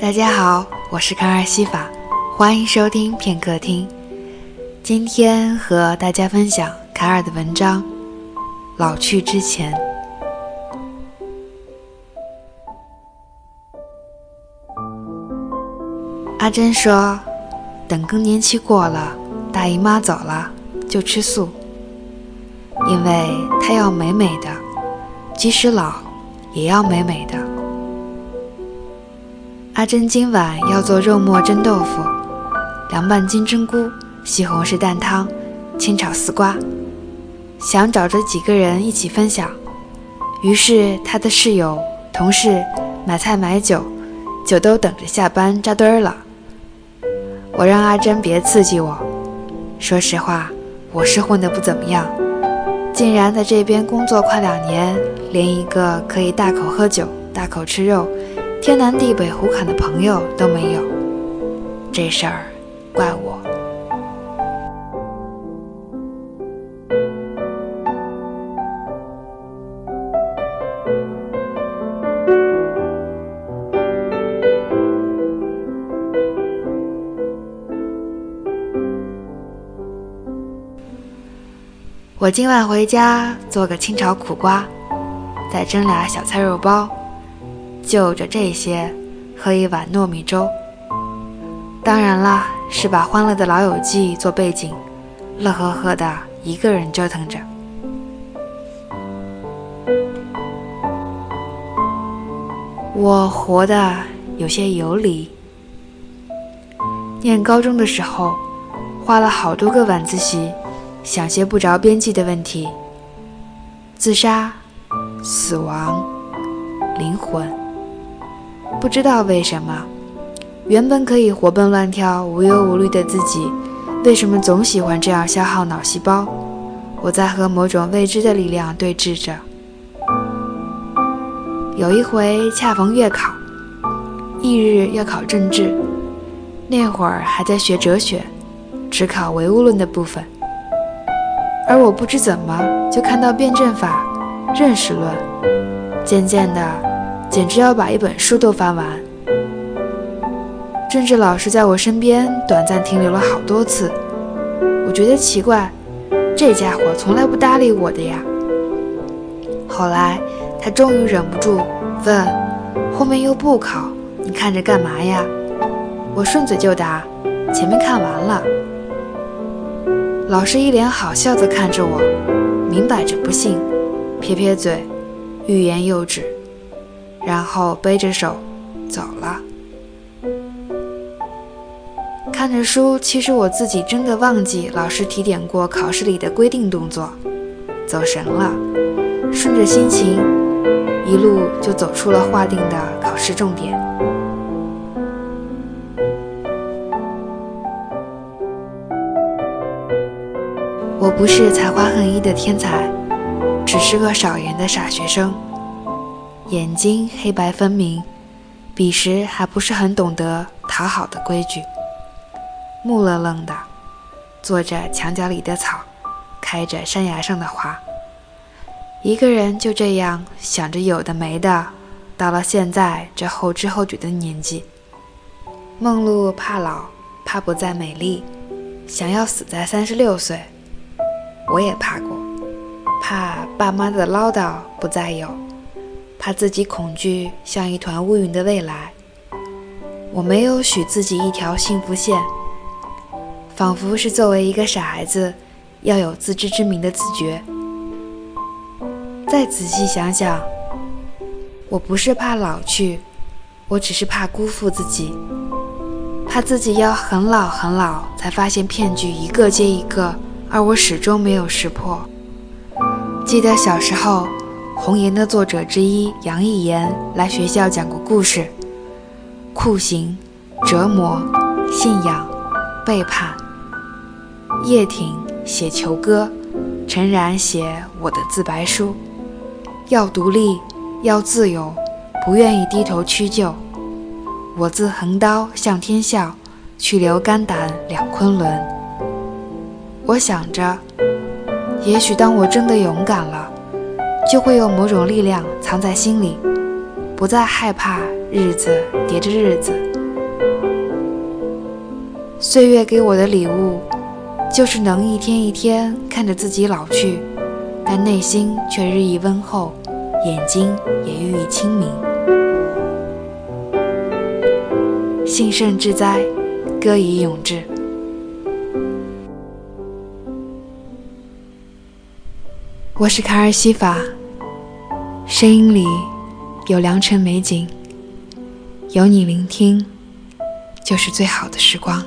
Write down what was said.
大家好，我是康尔西法，欢迎收听片刻听。今天和大家分享卡尔的文章《老去之前》。阿珍说：“等更年期过了，大姨妈走了，就吃素，因为她要美美的，即使老，也要美美的。”阿珍今晚要做肉末蒸豆腐，凉拌金针菇，西红柿蛋汤，清炒丝瓜，想找着几个人一起分享。于是她的室友、同事买菜买酒，就都等着下班扎堆儿了。我让阿珍别刺激我，说实话，我是混得不怎么样，竟然在这边工作快两年，连一个可以大口喝酒、大口吃肉。天南地北胡侃的朋友都没有，这事儿怪我。我今晚回家做个清炒苦瓜，再蒸俩小菜肉包。就着这些，喝一碗糯米粥。当然啦，是把《欢乐的老友记》做背景，乐呵呵的一个人折腾着。我活得有些游离。念高中的时候，花了好多个晚自习，想些不着边际的问题：自杀、死亡、灵魂。不知道为什么，原本可以活蹦乱跳、无忧无虑的自己，为什么总喜欢这样消耗脑细胞？我在和某种未知的力量对峙着。有一回恰逢月考，翌日要考政治，那会儿还在学哲学，只考唯物论的部分，而我不知怎么就看到辩证法、认识论，渐渐的。简直要把一本书都翻完。政治老师在我身边短暂停留了好多次，我觉得奇怪，这家伙从来不搭理我的呀。后来他终于忍不住问：“后面又不考，你看着干嘛呀？”我顺嘴就答：“前面看完了。”老师一脸好笑地看着我，明摆着不信，撇撇嘴，欲言又止。然后背着手走了。看着书，其实我自己真的忘记老师提点过考试里的规定动作，走神了。顺着心情，一路就走出了划定的考试重点。我不是才华横溢的天才，只是个少言的傻学生。眼睛黑白分明，彼时还不是很懂得讨好的规矩，木愣愣的，坐着墙角里的草，开着山崖上的花，一个人就这样想着有的没的，到了现在这后知后觉的年纪，梦露怕老，怕不再美丽，想要死在三十六岁，我也怕过，怕爸妈的唠叨不再有。怕自己恐惧像一团乌云的未来，我没有许自己一条幸福线，仿佛是作为一个傻孩子要有自知之明的自觉。再仔细想想，我不是怕老去，我只是怕辜负自己，怕自己要很老很老才发现骗局一个接一个，而我始终没有识破。记得小时候。《红颜》的作者之一杨逸言来学校讲过故事：酷刑、折磨、信仰、背叛。叶挺写囚歌，陈然写我的自白书。要独立，要自由，不愿意低头屈就。我自横刀向天笑，去留肝胆两昆仑。我想着，也许当我真的勇敢了。就会有某种力量藏在心里，不再害怕日子叠着日子，岁月给我的礼物，就是能一天一天看着自己老去，但内心却日益温厚，眼睛也日益清明。幸甚至哉，歌以咏志。我是卡尔西法，声音里有良辰美景，有你聆听，就是最好的时光。